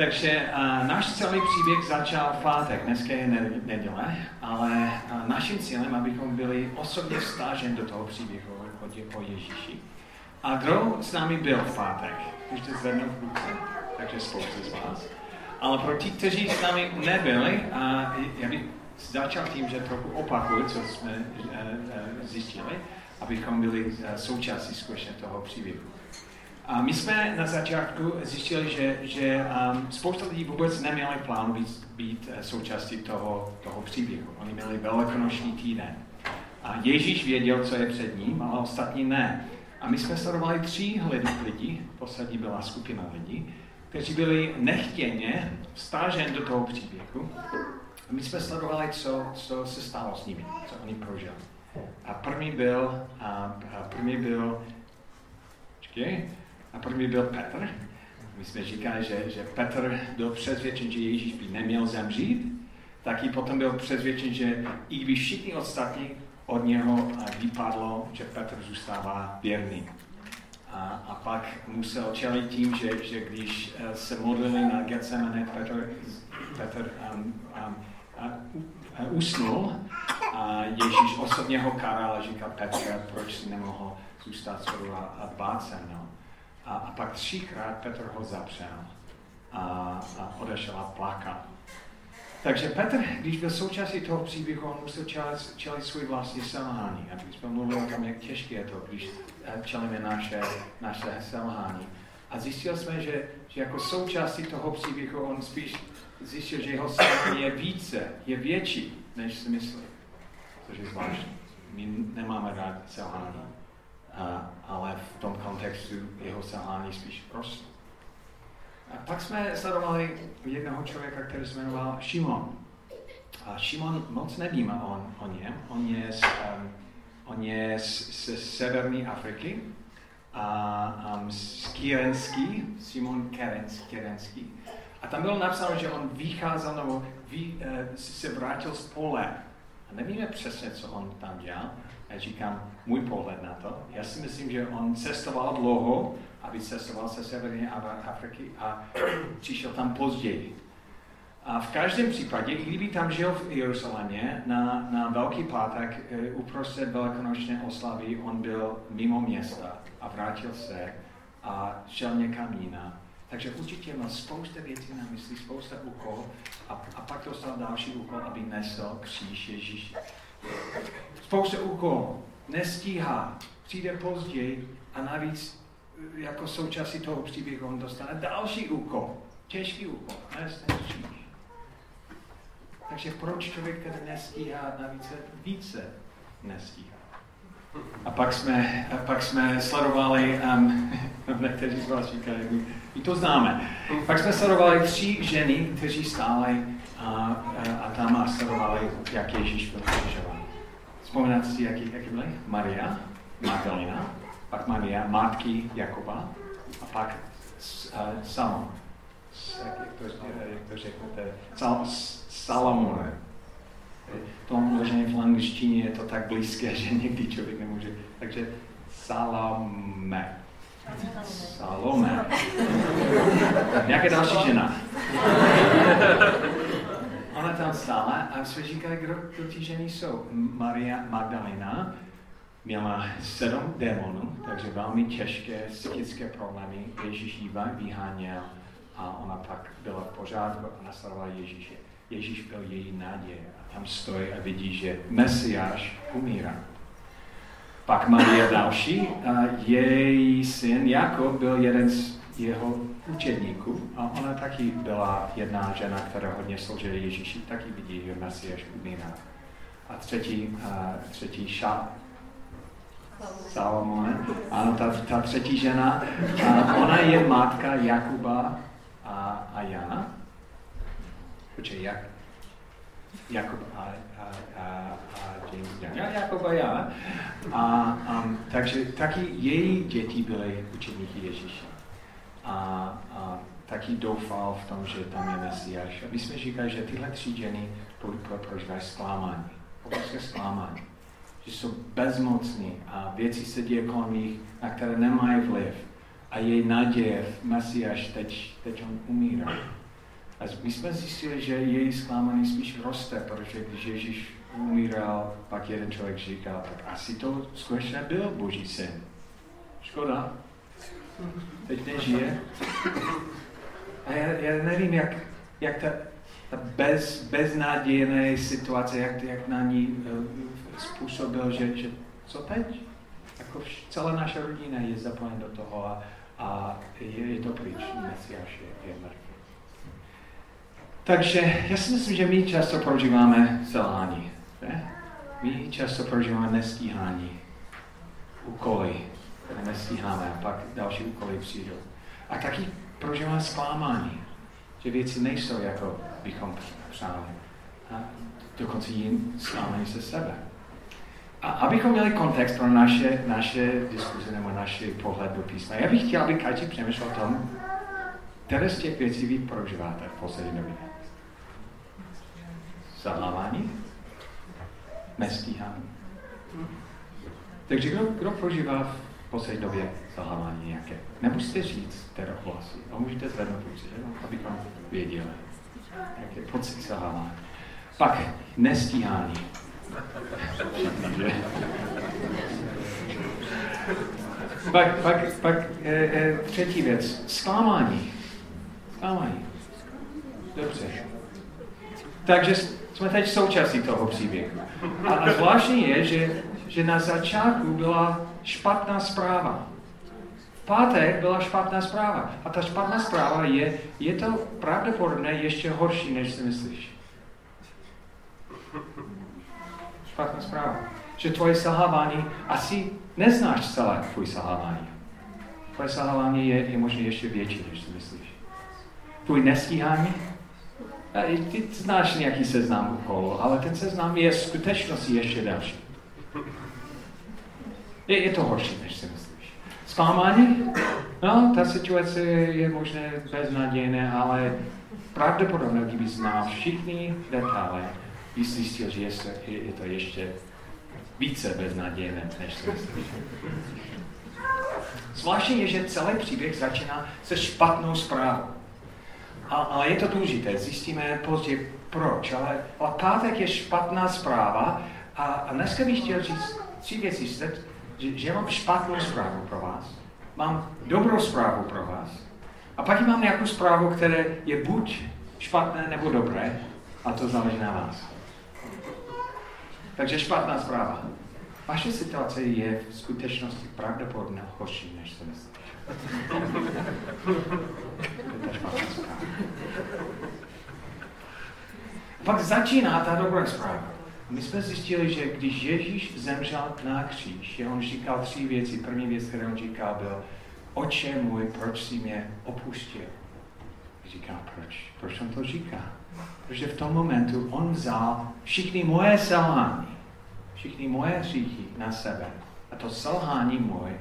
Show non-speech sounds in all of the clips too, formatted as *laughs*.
Takže uh, náš celý příběh začal v pátek, dneska je neděle, ale uh, naším cílem, abychom byli osobně vstážen do toho příběhu o, o Ježíši. A kdo s námi byl v pátek? Můžete zvednout ruce, takže spoustu z vás. Ale pro ti, kteří s námi nebyli, a já bych začal tím, že trochu opakuju, co jsme uh, uh, zjistili, abychom byli uh, součástí skutečně toho příběhu. A my jsme na začátku zjistili, že, že um, spousta lidí vůbec neměli plán být, být uh, součástí toho, toho příběhu. Oni měli velikonoční týden. A Ježíš věděl, co je před ním, ale ostatní ne. A my jsme sledovali tři lidí, poslední byla skupina lidí, kteří byli nechtěně vstážen do toho příběhu. A my jsme sledovali, co, co se stalo s nimi, co oni prožili. A první byl, a, a první byl, čekaj, a první byl Petr. My jsme říkali, že, že Petr byl přesvědčen, že Ježíš by neměl zemřít, taky potom byl přesvědčen, že i když všichni ostatní od něho vypadlo, že Petr zůstává věrný. A, a pak musel čelit tím, že, že když eh, se modlili na Getsemane, Petr, Petr um, um, uh, usnul a Ježíš osobně ho karal a říkal Petr, proč si nemohl zůstat spolu a, a bát se mnou. A, a pak třikrát Petr ho zapřel a, a odešel a plakal. Takže Petr, když byl součástí toho příběhu, on musel čelit, čelit svůj vlastní selhání. A když jsme mluvili o tom, jak těžké je to, když eh, čelíme naše, naše selhání. A zjistil jsme, že, že jako součástí toho příběhu on spíš zjistil, že jeho selhání je více, je větší, než si myslel. Což je zvláštní. My nemáme rád selhání a, ale v tom kontextu jeho selhání spíš rostl. A pak jsme sledovali jednoho člověka, který se jmenoval Šimon. A Šimon moc nevíme on, o něm. On je z, um, on je z, z severní Afriky a um, z Kirenský, Simon Kerenský. A tam bylo napsáno, že on vycházel nebo vy, uh, se vrátil z pole. A nevíme přesně, co on tam dělal, já říkám můj pohled na to. Já si myslím, že on cestoval dlouho, aby cestoval se severní Afriky a přišel tam později. A v každém případě, i kdyby tam žil v Jeruzalémě, na, na Velký pátek e, uprostřed velikonočné oslavy, on byl mimo města a vrátil se a šel někam jinam. Takže určitě měl spousta věcí na mysli, spousta úkol a, a pak dostal další úkol, aby nesl kříž Ježíše spousta úkolů, nestíhá, přijde později a navíc eh, jako součástí toho příběhu on dostane další úkol, těžký úkol, ten Takže proč člověk, který nestíhá, navíc více nestíhá? A pak jsme, a pak jsme sledovali, um, *laughs* někteří z vás říkají, my to známe. Pak jsme sledovali tři ženy, kteří stály a, a, a tam a sledovali, jak Ježíš byl křižován. Vzpomínáte si, jaký, jaký byly? Maria, Magdalena, pak Maria, matky Jakoba a pak uh, Salom. Jak, to, jak to řeknete? Sal, Salomone. To možná v angličtině je to tak blízké, *laughs* že někdy člověk nemůže. Takže Salome. Salome. Nějaká další žena ona tam stála a jsme říkali, kdo, kdo ty ženy jsou. Maria Magdalena měla sedm démonů, takže velmi těžké psychické problémy. Ježíš ji vyháněl a ona pak byla v pořádku a nasledovala Ježíše. Ježíš byl její naděje a tam stojí a vidí, že Mesiáš umírá. Pak Maria další, její syn Jakob byl jeden z jeho učedníků a ona taky byla jedna žena, která hodně sloužila Ježíši, taky vidí, že Mesiáš umírá. A třetí, a třetí ša, Salomone, ano, ta, ta třetí žena, a ona je matka Jakuba a, a Jana. Jak, Jakub a, a, a, James Young. Jakub a um, takže taky její děti byly učeníky Ježíše a, a taky doufal v tom, že tam je Mesiáš. A my jsme říkali, že tyhle tři ženy prožívají zklamání, obrovské zklamání. Že jsou bezmocní a věci se děje kolem nich, na které nemají vliv. A její naděje v Mesiáš teď, teď on umírá. A my jsme zjistili, že její zklamání spíš roste, protože když Ježíš umíral, pak jeden člověk říkal, tak asi to skutečně byl Boží syn. Škoda. Teď nežije. A já, já nevím, jak, jak ta, ta bez, beznadějné situace, jak, jak na ní uh, způsobil, že, že co teď? Jako vš, celá naše rodina je zapojena do toho a, a je, je to pryč. Mesiáš je, je mrtvý. Takže já si myslím, že my často prožíváme selhání. Ne? My často prožíváme nestíhání, úkoly, které nestíháme a pak další úkoly přijdou. A taky prožíváme zklamání, že věci nejsou, jako bychom přáli. A dokonce jim zklamání se sebe. A abychom měli kontext pro naše, naše diskuze nebo naše pohled do písma, já bych chtěl, aby každý přemýšlel o tom, které z těch věcí vy prožíváte v poslední době. Zalávání? Nestíhání. Takže kdo, kdo prožívá v poslední době zalávání nějaké? Nemusíte říct té hlasy, a můžete zvednout ruce, abychom věděli, jaké pocit zalávání. Pak nestíhání. *laughs* pak, pak, pak e, e, třetí věc, zklamání. Zklamání. Dobře. Takže jsme teď součástí toho příběhu. A, a zvláštní je, že, že na začátku byla špatná zpráva. V pátek byla špatná zpráva. A ta špatná zpráva je, je to pravděpodobně ještě horší, než si myslíš. Špatná zpráva. Že tvoje selhávání, asi neznáš celé tvůj selhávání. Tvoje selhávání je, je možná ještě větší, než si myslíš. Tvůj nestíhání ty znáš nějaký seznam úkolů, ale ten seznam je skutečnosti ještě další. Je, je to horší, než si myslíš. Zklamání? No, ta situace je možná beznadějná, ale pravděpodobně, kdyby znal všichni detaily, by zjistil, že je, je to ještě více beznadějné, než si myslíš. Zvláštně je, že celý příběh začíná se špatnou zprávou. A, ale je to důležité, zjistíme později proč, ale, ale pátek je špatná zpráva a, a dneska bych chtěl říct tři věci, že, že mám špatnou zprávu pro vás, mám dobrou zprávu pro vás a pak mám nějakou zprávu, která je buď špatné nebo dobré a to záleží na vás. Takže špatná zpráva. Vaše situace je v skutečnosti pravděpodobně horší, než se myslíte. Pak začíná ta dobrá zpráva. My jsme zjistili, že když Ježíš zemřel na kříž, on říkal tři věci. První věc, kterou on říkal, byl, oče můj, proč jsi mě opustil? Říká, proč? Proč on to říká? Protože v tom momentu on vzal všechny moje selhání, všechny moje hříchy na sebe. A to selhání moje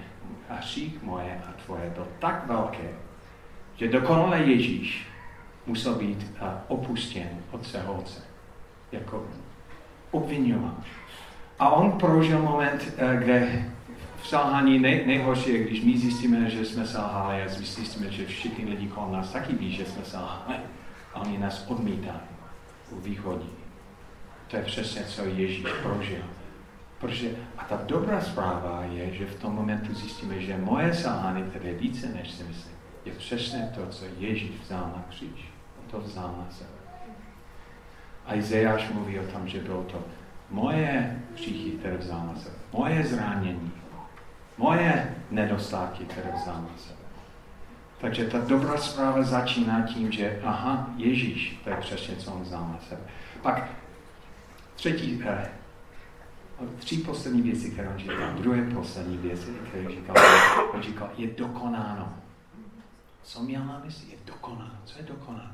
a hřích moje a tvoje byl tak velké, že dokonale Ježíš musel být uh, opuštěn od svého otce. Jako obvinován. A on prožil moment, uh, kde v selhání nej, nejhorší je, když my zjistíme, že jsme selhali a zjistíme, že všichni lidi kolem nás taky ví, že jsme selhali. A oni nás odmítají, východí. To je přesně, co Ježíš prožil. Protože, a ta dobrá zpráva je, že v tom momentu zjistíme, že moje selhání, které je více, než si myslím, je přesně to, co Ježíš vzal na kříž. To vzal na sebe. A Izajáš mluví o tom, že bylo to moje hříchy, které vzal na sebe. Moje zranění. Moje nedostatky, které vzal na sebe. Takže ta dobrá zpráva začíná tím, že aha, Ježíš, to je přesně, co on vzal na sebe. Pak třetí, eh, tři poslední věci, které on říkal. Druhé poslední věci, které říkal, on říkal, je dokonáno. Co měl na mysli? Je dokonáno. Co je dokonáno?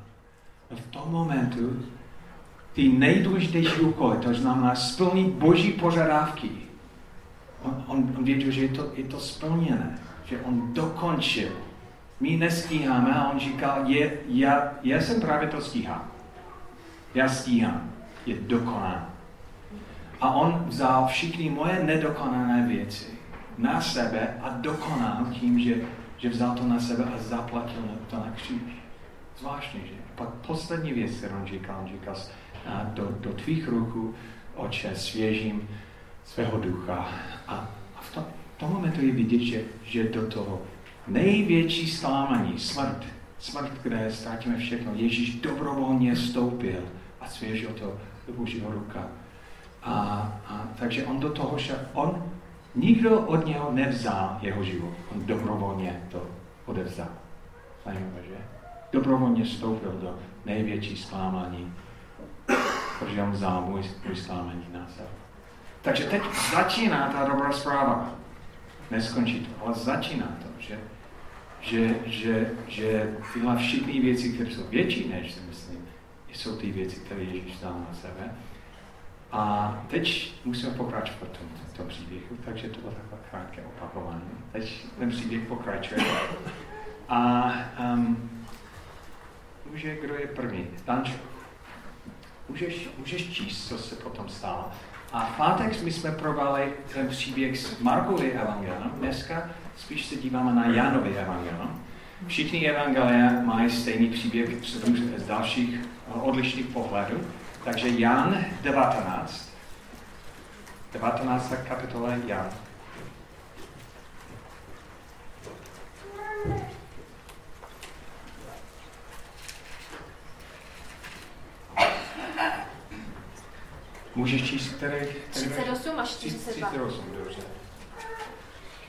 No v tom momentu ty nejdůležitější úkoly, to znamená splnit boží požadavky. On, on, on věděl, že je to, je to splněné, že on dokončil. My nestíháme a on říkal, je, já, já jsem právě to stíhám. Já stíhám. Je dokonáno. A on vzal všechny moje nedokonané věci na sebe a dokonal tím, že, že vzal to na sebe a zaplatil to na kříž. Zvláštní, že? Pak poslední věc, kterou říká, on říká, do, do tvých rukou, oče, svěžím svého ducha. A, a v tom, tom momentu je vidět, že, že do toho největší slámaní, smrt, smrt, kde ztratíme všechno, Ježíš dobrovolně stoupil a svěžil to do Božího ruka. A, a, takže on do toho šel, on, nikdo od něho nevzal jeho život, on dobrovolně to odevzal. Zajímavé, že? Dobrovolně vstoupil do největší zklamání, protože on vzal můj, můj na sebe. Takže teď začíná ta dobrá zpráva. Neskončí to, ale začíná to, že, že, že, že tyhle všechny věci, které jsou větší, než si myslím, jsou ty věci, které Ježíš dal na sebe. A teď musíme pokračovat v tom, tom příběhu, takže to bylo takové krátké opakování. Teď ten příběh pokračuje. A um, může, kdo je první? Dančo. Můžeš, můžeš číst, co se potom stalo. A v pátek my jsme probali ten příběh z Markovy evangelium. Dneska spíš se díváme na Janovy evangelium. Všichni evangelia mají stejný příběh z dalších odlišných pohledů. Takže Jan 19. 19. kapitola Jan. Můžeš číst který? který 38 až 42. 38, dobře.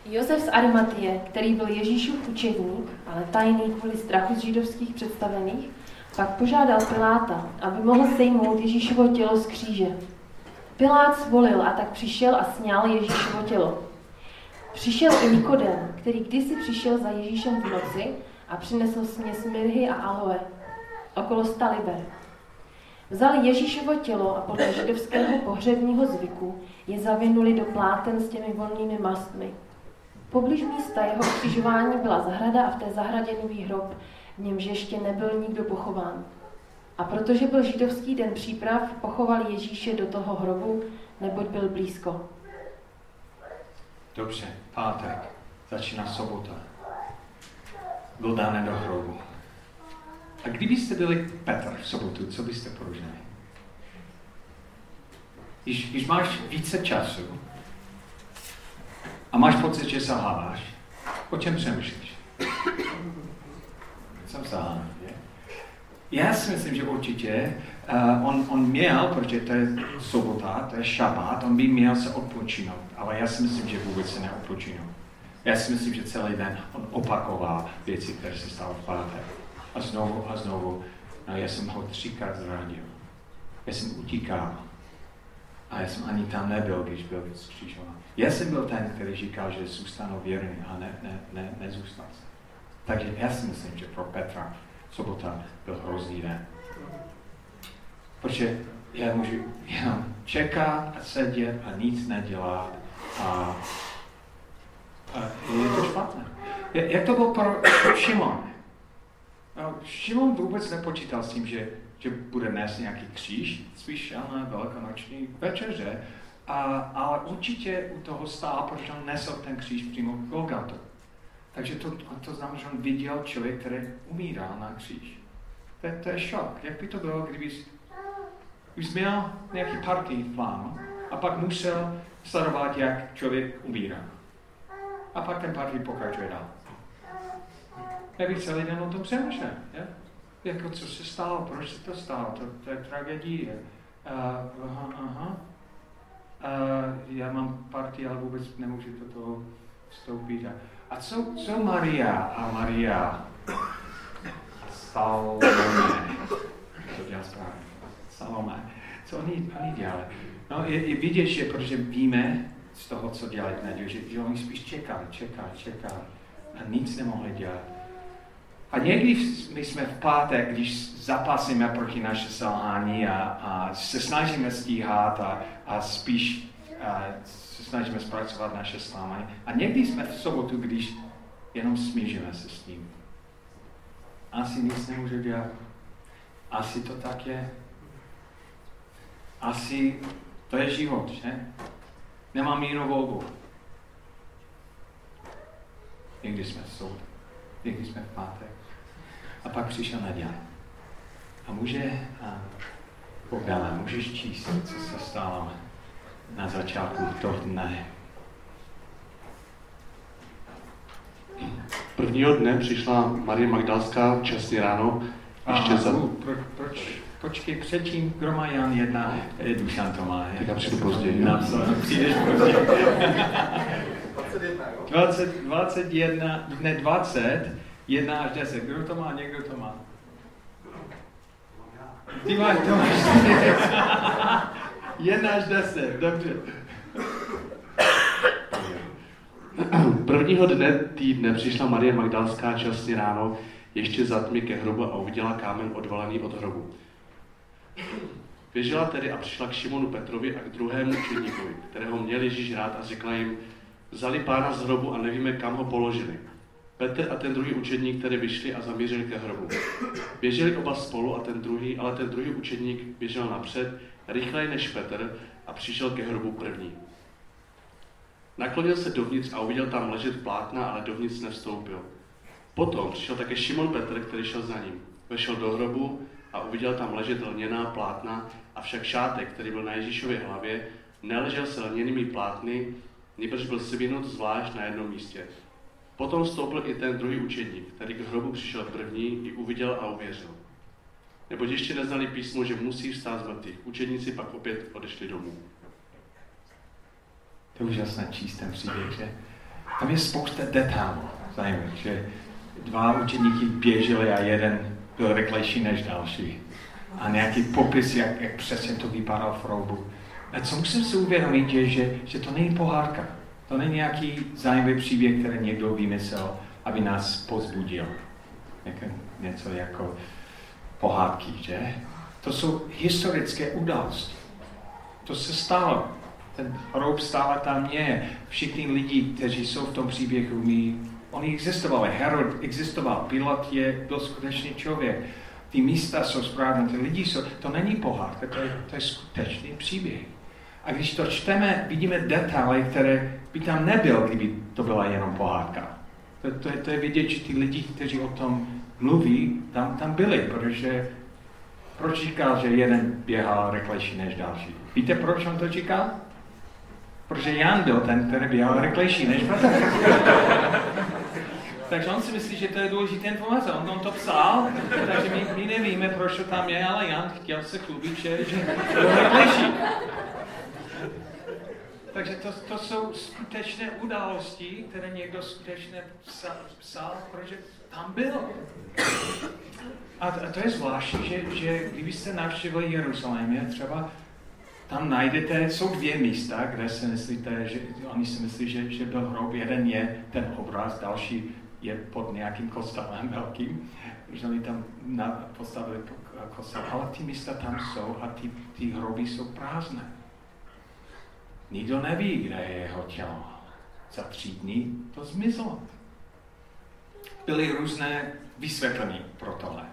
Josef z Arimatie, který byl Ježíšův učedník, ale tajný kvůli strachu z židovských představených, pak požádal Piláta, aby mohl sejmout Ježíšovo tělo z kříže. Pilát svolil a tak přišel a sněl Ježíšovo tělo. Přišel i Nikodem, který kdysi přišel za Ježíšem v noci a přinesl směs mirhy a aloe, okolo sta liber. Vzali Ježíšovo tělo a podle židovského pohřebního zvyku je zavinuli do pláten s těmi volnými mastmi. Poblíž místa jeho křižování byla zahrada a v té zahradě nový hrob, v němž ještě nebyl nikdo pochován. A protože byl židovský den příprav, pochovali Ježíše do toho hrobu, neboť byl blízko. Dobře, pátek, začíná sobota. Byl dán do hrobu. A kdybyste byli Petr v sobotu, co byste porožili? Když, když máš více času a máš pocit, že selháváš, o čem přemýšlíš? Jsem selhávaný, Já si myslím, že určitě uh, on, on měl, protože to je sobota, to je šabát, on by měl se odpočinout, ale já si myslím, že vůbec se neodpočinout. Já si myslím, že celý den on opakoval věci, které se staly v pátek a znovu a znovu. A já jsem ho třikrát zradil. Já jsem utíkal. A já jsem ani tam nebyl, když byl zkřížován. Já jsem byl ten, který říkal, že zůstanu věrný a ne, ne, ne, nezůstal jsem. Takže já si myslím, že pro Petra sobota byl hrozný den. Protože já můžu jenom čekat a sedět a nic nedělat a, a je to špatné. Jak to bylo pro Šimon? Šimon vůbec nepočítal s tím, že, že bude nést nějaký kříž, spíš na velikonoční večeře, a, ale určitě u toho stál, protože on nesl ten kříž přímo k Golgatu. Takže to, to znamená, že on viděl člověk, který umírá na kříž. To, to je šok. Jak by to bylo, kdyby už měl nějaký party plán a pak musel sledovat, jak člověk umírá. A pak ten party pokračuje dál. Já bych celý den o tom přemýšlel. Je? Jako, co se stalo, proč se to stalo, to, to je tragédie. Uh, aha, aha. Uh, já mám partii, ale vůbec nemůžu do toho vstoupit. A, co, co Maria a Maria? Salome. To dělá správně. Salome. Co oni, oni dělali? No, je, je vidět, že protože víme z toho, co dělají v že, že oni spíš čekali, čekali, čekali a nic nemohli dělat. A někdy my jsme v pátek, když zapasíme proti naše selhání a, a se snažíme stíhat a, a spíš snažíme zpracovat naše slámání. A někdy jsme v sobotu, když jenom smíříme se s tím. Asi nic nemůže dělat. Asi to tak je. Asi to je život, že? Nemám jinou volbu. Někdy jsme v sobotu, někdy jsme v pátek. A pak přišel neděle. A může, a Bogdana, můžeš číst, co se stalo na začátku toho dne. Prvního dne přišla Marie Magdalská časně ráno, ještě Aha, za... pro, proč, počkej, předtím, kdo má Jan jedna, eh, Dušan to má. Tak já přijdu později. Napsal, přijdeš později. *laughs* 20, 21, ne 20, 1 až 10. Kdo to má? Někdo to má? Ty máš, to máš *laughs* 1 až 10, dobře. Prvního dne týdne přišla Marie Magdalská časně ráno, ještě za tmy ke hrobu a uviděla kámen odvalený od hrobu. Běžela tedy a přišla k Šimonu Petrovi a k druhému učedníkovi, kterého měl Ježíš rád a řekla jim, vzali pána z hrobu a nevíme, kam ho položili. Petr a ten druhý učedník tedy vyšli a zamířili ke hrobu. Běželi oba spolu a ten druhý, ale ten druhý učedník běžel napřed, rychleji než Petr a přišel ke hrobu první. Naklonil se dovnitř a uviděl tam ležet plátna, ale dovnitř nevstoupil. Potom přišel také Šimon Petr, který šel za ním. Vešel do hrobu a uviděl tam ležet lněná plátna, avšak šátek, který byl na Ježíšově hlavě, neležel se lněnými plátny, nebož byl svinut zvlášť na jednom místě. Potom vstoupil i ten druhý učedník, který k hrobu přišel první, i uviděl a uvěřil. Neboť ještě neznali písmo, že musí vstát z mrtvých. Učedníci pak opět odešli domů. To je úžasné číst ten příběh, že? Tam je spousta detailů zajímavých, že dva učeníky běželi a jeden byl rychlejší než další. A nějaký popis, jak, jak přesně to vypadalo v roubu. A co musím si uvědomit, je, že, že to není pohádka. To není nějaký zajímavý příběh, který někdo vymyslel, aby nás pozbudil. Jako, něco jako pohádky, že? To jsou historické události. To se stalo. Ten hrob stále tam je. Všichni lidi, kteří jsou v tom příběhu, my, oni existovali. Herod existoval, Pilat je, byl skutečný člověk. Ty místa jsou správné, ty lidi jsou, to není pohádka, to je, to je skutečný příběh. A když to čteme, vidíme detaily, které by tam nebyl, kdyby to byla jenom pohádka. To, to, je, to je vidět, že ty lidi, kteří o tom mluví, tam, tam byli, protože proč říkal, že jeden běhal rychlejší než další? Víte, proč on to říkal? Protože Jan byl ten, který běhal rychlejší než Petr. *laughs* takže on si myslí, že to je důležitá informace. On, on to psal, takže my, my nevíme, proč to tam je, ale Jan chtěl se chlubit, že, že byl rychlejší. Takže to, to jsou skutečné události, které někdo skutečně psal, psal protože tam byl. A to, a to je zvláštní, že, že kdybyste navštívili Jeruzalém, třeba tam najdete, jsou dvě místa, kde si myslíte, že oni si myslí, že, že byl hrob. Jeden je ten obraz, další je pod nějakým kostelem velkým, že oni tam postavili kostel, ale ty místa tam jsou a ty, ty hroby jsou prázdné. Nikdo neví, kde je jeho tělo. Za tři dny to zmizlo. Byly různé vysvětlení pro tohle.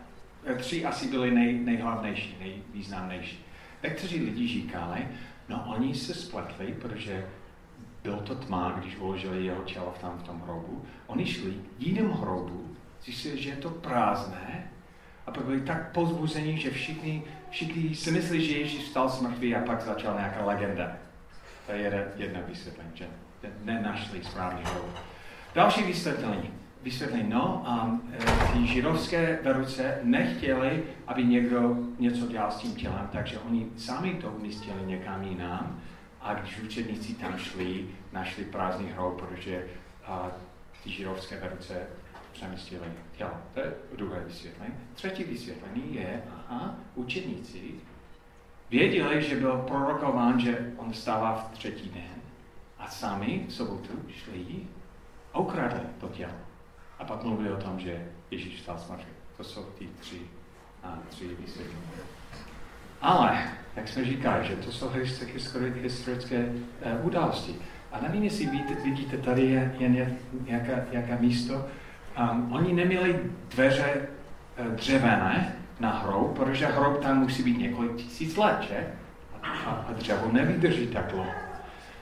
Tři asi byly nej, nejhlavnější, nejvýznamnější. Někteří lidi říkali, no oni se spletli, protože byl to tma, když vložili jeho tělo tam v tom hrobu. Oni šli jídem hrobu, zjistili, že je to prázdné a pak byli tak pozbuzení, že všichni, všichni si myslí, že Ježíš vstal z mrtvý a pak začala nějaká legenda. To je jedna vysvětlení, že nenašli správný hrob. Další vysvětlení. Vysvětlení, no, e, ty židovské veruce nechtěli, aby někdo něco dělal s tím tělem, takže oni sami to umístili někam jinam a když učedníci tam šli, našli prázdný hrob, protože a, ty židovské veruce přemístili tělo. To je druhé vysvětlení. Třetí vysvětlení je, aha, učedníci Věděli, že byl prorokován, že on vstává v třetí den. A sami v sobotu šli a ukradli to tělo. A pak mluvili o tom, že Ježíš vstal z To jsou ty tři, a, tři vysvětlení. Ale, jak jsme říkali, že to jsou historické, historické uh, události. A nevím, jestli vidíte, tady je jen jaká, jaká místo. Um, oni neměli dveře uh, dřevěné, na hrob, protože hrob tam musí být několik tisíc let, že? A, a dřevo nevydrží tak dlouho.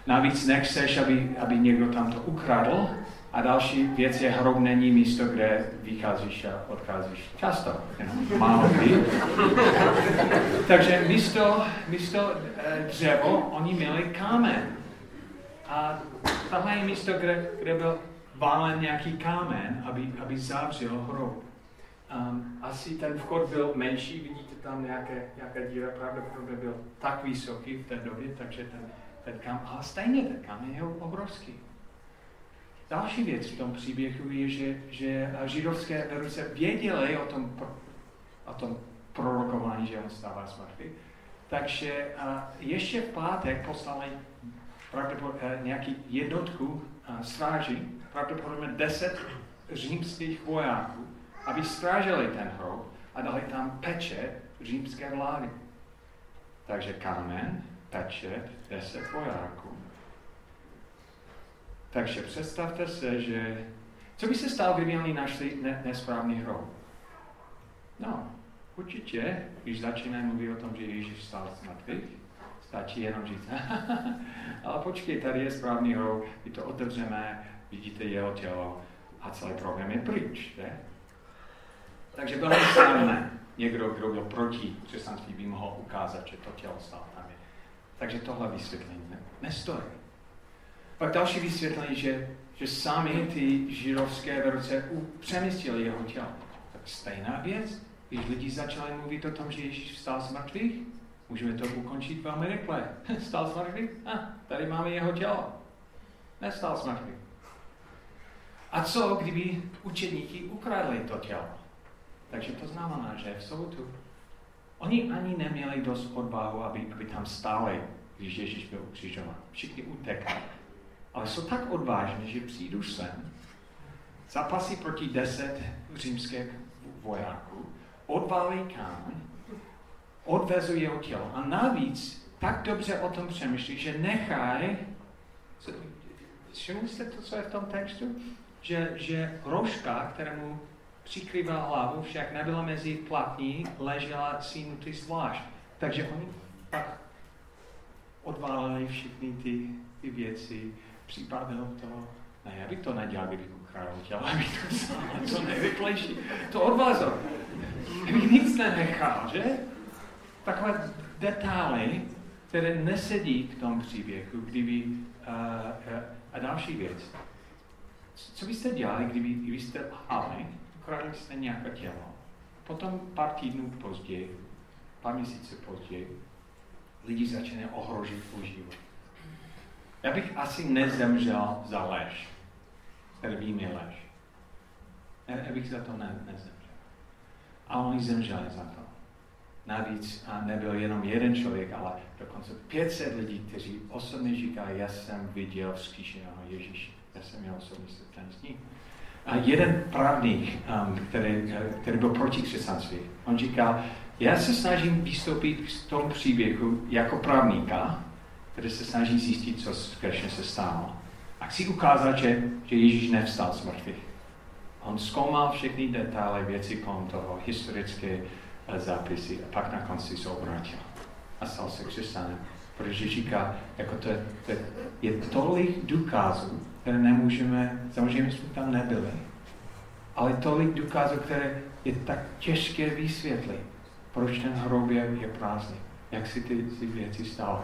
Navíc nechceš, aby, aby někdo tam to ukradl, A další věc je, hrob není místo, kde vycházíš a odcházíš často, jenom málo kdy. Takže místo, místo eh, dřevo, oni měli kámen. A tohle je místo, kde, kde byl válen nějaký kámen, aby, aby zavřel hrob. Um, asi ten vchod byl menší, vidíte tam nějaké, nějaké díra, pravděpodobně byl tak vysoký v té době, takže ten, ten kámen, ale stejně ten kámen je obrovský. Další věc v tom příběhu je, že, že židovské veruce věděli o tom, o tom prorokování, že on stává z Takže ještě v pátek poslali eh, nějaký jednotku stráží, pravděpodobně deset římských vojáků, aby strážili ten hrob a dali tam pečet římské vlády. Takže kámen, pečet, deset vojáků. Takže představte se, že co by se stalo, kdyby oni našli ne, nesprávný hrob? No, určitě, když začínají mluvit o tom, že Ježíš vstal z mrtvých, stačí jenom říct, *laughs* ale počkej, tady je správný hrob, my to otevřeme, vidíte jeho tělo a celý problém je pryč, ne? Takže bylo snadné. Někdo, kdo byl proti křesťanství, by mohl ukázat, že to tělo tam je. Takže tohle vysvětlení ne, nestojí. Pak další vysvětlení, že, že sami ty židovské veruce přemístili jeho tělo. Tak stejná věc, když lidi začali mluvit o tom, že Ježíš vstal z mrtvých, můžeme to ukončit velmi rychle. *laughs* Stal z mrtvých? Ah, tady máme jeho tělo. Nestal z mrtvých. A co, kdyby učeníky ukradli to tělo? Takže to znamená, že v sobotu oni ani neměli dost odvahu, aby, aby tam stáli, když Ježíš byl ukřižován. Všichni utekli. Ale jsou tak odvážní, že přijdu sem, zapasí proti deset římských vojáků, odvalí kámen, odvezu jeho tělo. A navíc tak dobře o tom přemýšlí, že nechají, všimli jste to, co je v tom textu? Že, že rožka, kterému přikrýval hlavu, však nebyla mezi platní, ležela cínutý zvlášť. Takže oni pak odválili všechny ty, ty věci, připravil to. Ne, já bych to nedělal, kdybych ukradl tělo, abych to vzal co nejrychlejší. To odvázal. Kdybych nic nenechal, že? Takové detaily, které nesedí k tom příběhu, kdyby... Uh, uh, a další věc. Co byste dělali, kdyby, kdybyste lhali, ukradli jste nějaké tělo, potom pár týdnů později, pár měsíců později, lidi začínají ohrožit tvůj život. Já bych asi nezemřel za lež, je lež. Já bych za to ne, nezemřel. A oni zemřeli za to. Navíc a nebyl jenom jeden člověk, ale dokonce 500 lidí, kteří osobně říkají, já jsem viděl vzkříšeného Ježíše. Já jsem měl osobní setkání s ním. A jeden právník, um, který, který byl proti křesťanství, on říkal, já se snažím vystoupit z tom příběhu jako právníka, který se snaží zjistit, co skutečně se stalo. A chci ukázat, že, že Ježíš nevstal z mrtvých. On zkoumal všechny detaily věci kolem toho, historické eh, zápisy a pak na konci se obrátil a stal se křesťanem. Protože říká, jako to, to je tolik důkazů, které nemůžeme, samozřejmě jsme tam nebyli, ale tolik důkazů, které je tak těžké vysvětlit, proč ten hrob je, prázdný, jak si ty, ty věci staly.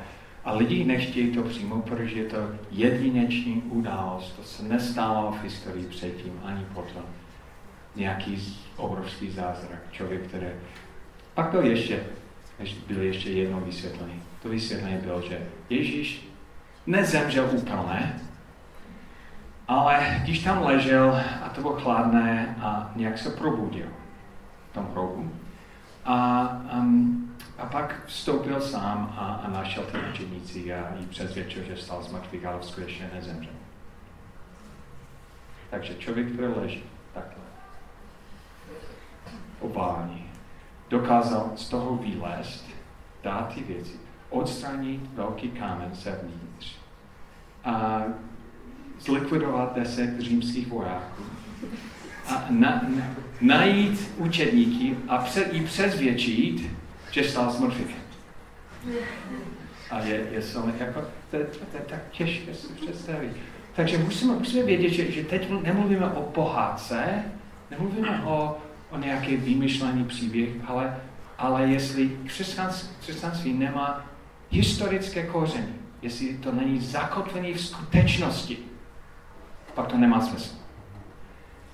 A lidi nechtějí to přijmout, protože je to jedinečný událost. To se nestalo v historii předtím ani potom. Nějaký obrovský zázrak. Člověk, který... Pak byl ještě, byl ještě jedno vysvětlení. To vysvětlení bylo, že Ježíš nezemřel úplně, ale když tam ležel a to bylo chladné a nějak se probudil v tom hrobu. A um, a pak vstoupil sám a, a našel ty učeníci a jí přesvědčil, že stal z mrtvých, ale skutečně nezemřel. Takže člověk, který leží takhle, obální, dokázal z toho vylézt, dát ty věci, odstranit velký kámen zevnitř a zlikvidovat deset římských vojáků a na, na, najít učedníky a pře, i přesvědčit, že stál z. A je, je silný, jako, to, to, to tak těžké si představit. takže musíme, musíme vědět, že, že teď nemluvíme o pohádce, nemluvíme o, o nějaké vymyšlený příběh, ale, ale jestli křesťanství nemá historické kořeny, jestli to není zakotvené v skutečnosti, pak to nemá smysl.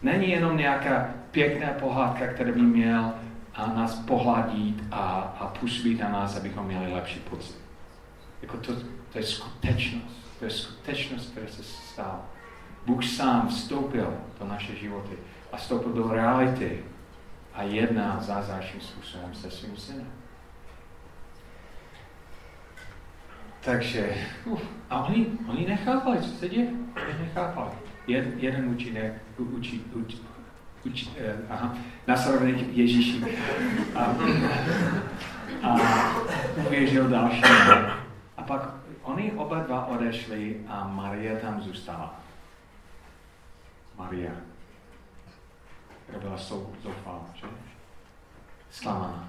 Není jenom nějaká pěkná pohádka, která by měl a nás pohladit a, a působit na nás, abychom měli lepší pocit. Jako to, to je skutečnost. To je skutečnost, která se stala. Bůh sám vstoupil do naše životy a vstoupil do reality a jedná zázračným způsobem se svým synem. Takže, uf, a oni, oni nechápali, co se děje. Oni nechápali. Jed, jeden učinek učí, učí, učí, eh, aha, nasledovný Ježíši. A, a uvěřil další. A pak oni oba dva odešli a Marie tam zůstala. Maria. Která byla zoufalá, že? Zklamaná.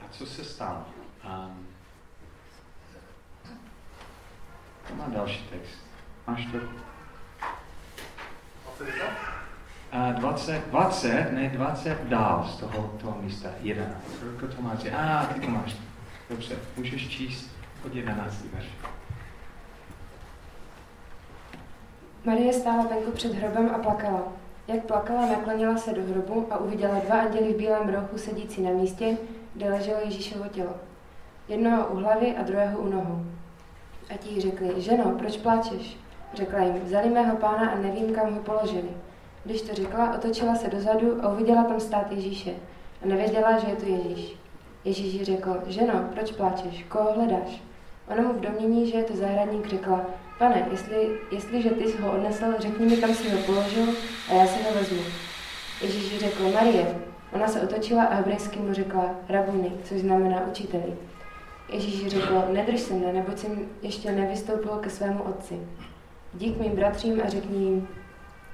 A co se stalo? Um, to má další text. Máš to? A 20, 20, ne 20 dál z toho, toho místa, 11. Kolik to máš? A, ah, ty to máš. Dobře, můžeš číst od 11. verš. Marie stála venku před hrobem a plakala. Jak plakala, naklonila se do hrobu a uviděla dva anděly v bílém rohu sedící na místě, kde leželo Ježíšovo tělo. Jednoho u hlavy a druhého u nohou. A ti řekli, ženo, proč pláčeš? Řekla jim, vzali mého pána a nevím, kam ho položili. Když to řekla, otočila se dozadu a uviděla tam stát Ježíše. A nevěděla, že je to Ježíš. Ježíš jí řekl, ženo, proč pláčeš? Koho hledáš? Ona mu v domění, že je to zahradník, řekla, pane, jestli, jestliže ty jsi ho odnesl, řekni mi, kam jsi ho položil a já si ho vezmu. Ježíš jí řekl, Marie. Ona se otočila a hebrejsky mu řekla, rabuni, což znamená učiteli. Ježíš řekl, nedrž se mne, neboť jsem ještě nevystoupil ke svému otci. Dík mým bratřím a řekni jim,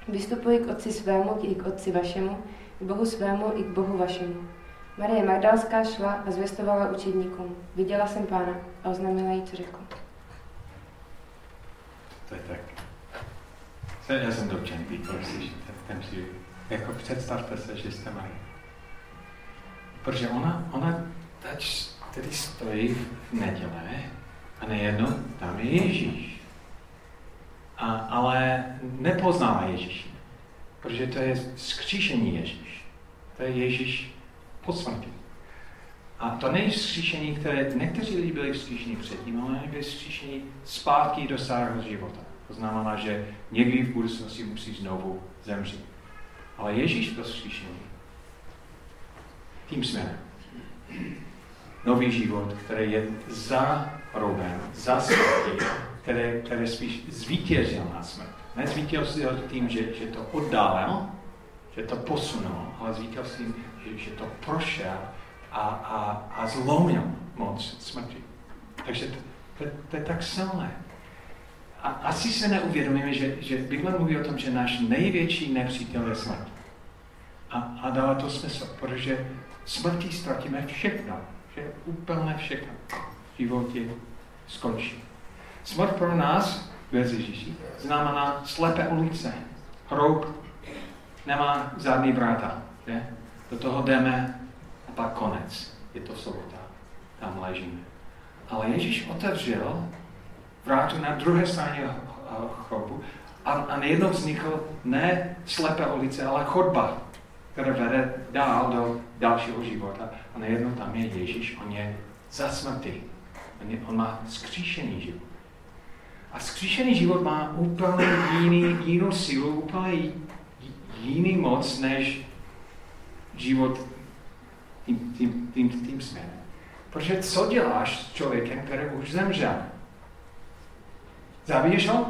vystupuji k otci svému i k otci vašemu, k Bohu svému i k Bohu vašemu. Marie Magdalská šla a zvěstovala učedníkům. Viděla jsem pána a oznámila jí, co řekl. To je tak. Já jsem dotčen, když slyšíte ten příběh. Jako představte se, že jste Marie. Protože ona, ona který stojí v neděle a nejedno tam je Ježíš. A, ale nepoznává Ježíši, protože to je skříšení Ježíš. To je Ježíš po smrti. A to není skříšení, které někteří lidi byli vzkříšení předtím, ale byli vzkříšení zpátky do starého života. To znamená, že někdy v budoucnosti musí znovu zemřít. Ale Ježíš byl vzkříšený tím směrem nový život, který je za rovem, za smrtí, který, který spíš zvítězil na smrt. Ne zvítězil tím, že, že to oddálil, že to posunul, ale zvítězil tím, že, že to prošel a, a, a zlomil moc smrti. Takže to, to, to je tak silné. A asi se neuvědomíme, že, že Bible mluví o tom, že náš největší nepřítel je smrt. A, a dává to smysl, protože smrtí ztratíme všechno že úplně všechno v životě skončí. Smrt pro nás, bez Ježíši, znamená slepé ulice, hroub, nemá žádný vráta. Že? Do toho jdeme a pak konec. Je to sobota. Tam ležíme. Ale Ježíš otevřel vrátu na druhé straně chroubu a, a nejednou vznikl ne slepé ulice, ale chodba, která vede dál do dalšího života. A nejednou tam je Ježíš, on je za smrti. On, je, on má skříšený život. A skříšený život má úplně jiný, jinou sílu, úplně jiný moc, než život tím, tím, tím, tím směrem. Protože co děláš s člověkem, který už zemřel? Zabiješ ho?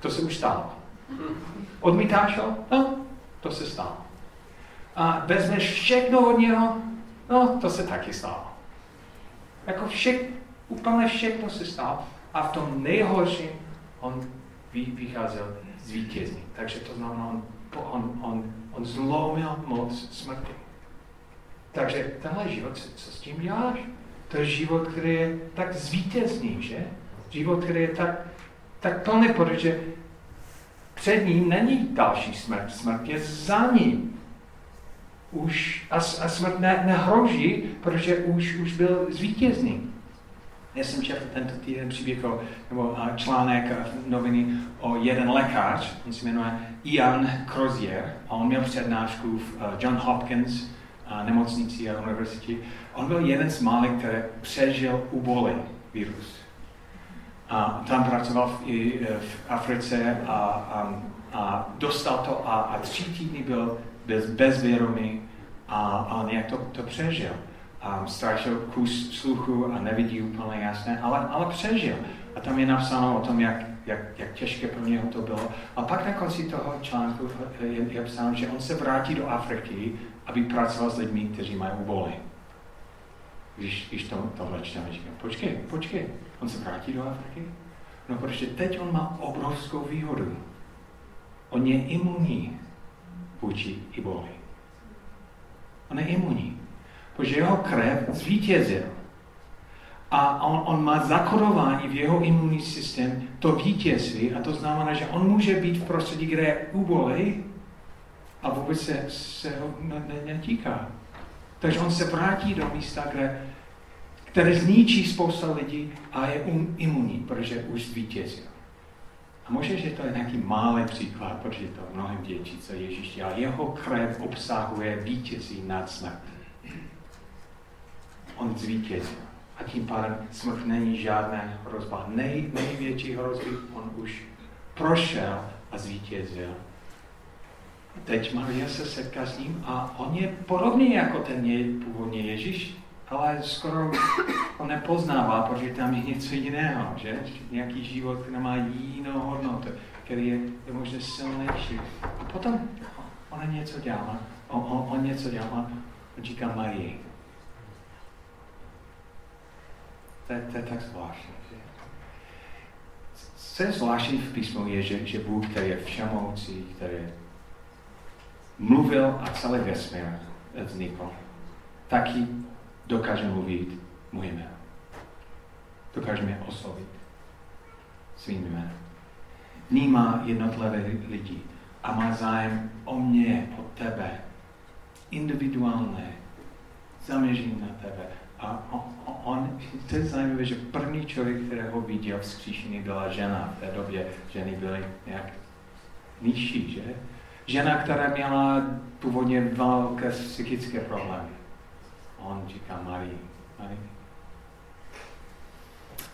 To se už stalo. Odmítáš ho? No, to se stalo. A vezmeš všechno od něho, no to se taky stalo. Jako vše, úplně všechno se stalo. A v tom nejhorším on vycházel z vítězní. Takže to znamená, on, on, on, on zlomil moc smrti. Takže tenhle život, co s tím děláš? To je život, který je tak zvítězný, že? Život, který je tak, tak plný, protože před ním není další smrt. Smrt je za ním. Už, a, a smrt ne, nehroží, protože už, už byl zvítězný. Já jsem četl tento týden příběh nebo článek noviny o jeden lékař, on se jmenuje Ian Crozier a on měl přednášku v John Hopkins nemocnici a univerzitě. On byl jeden z mála, který přežil uboli virus. A tam pracoval v, i v Africe a, a, a dostal to a, a tři týdny byl bez, bezvědomý a, a nějak to, to přežil um, ztratil kus sluchu a nevidí úplně jasně, ale, ale přežil. A tam je napsáno o tom, jak, jak, jak těžké pro něho to bylo. A pak na konci toho článku je, je psáno, že on se vrátí do Afriky, aby pracoval s lidmi, kteří mají úboly. Když, když to, tohle čteme, říkám, počkej, počkej, on se vrátí do Afriky? No, protože teď on má obrovskou výhodu. On je imunní vůči iboli. On je imunní protože jeho krev zvítězil. A on, on má zakodování v jeho imunní systém to vítězství a to znamená, že on může být v prostředí, kde je úbolej a vůbec se, se ho netýká. Takže on se vrátí do místa, kde, které zničí spousta lidí a je um, imunní, protože už zvítězil. A možná, že to je nějaký malý příklad, protože to mnohem větší, co Ježíš dělá. Jeho krev obsahuje vítězí nad smrtem on zvítězil. A tím pádem smrt není žádná hrozba. Nej, největší hrozby on už prošel a zvítězil. Teď Maria se setká s ním a on je podobný jako ten je, původně Ježíš, ale skoro on nepoznává, protože tam je něco jiného, že? Nějaký život, který má jinou hodnotu, který je, je možná silnější. A potom ona něco dělá, on, on, on něco dělá, on říká Marii. To je, to je tak zvláštní. Co je zvláštní v písmu je, že, že Bůh, který je všemoucí, který mluvil a celý vesmír vznikl, taky dokáže mluvit můj jméno. Dokáže mě oslovit svým jménem. Vnímá jednotlivé lidi a má zájem o mě, o tebe. Individuálně. Zaměřím na tebe. A on, to je zajímavé, že první člověk, kterého viděl vzkříšený, byla žena. V té době ženy byly nějak nižší, že? Žena, která měla původně velké psychické problémy. On říká Marii. Marii.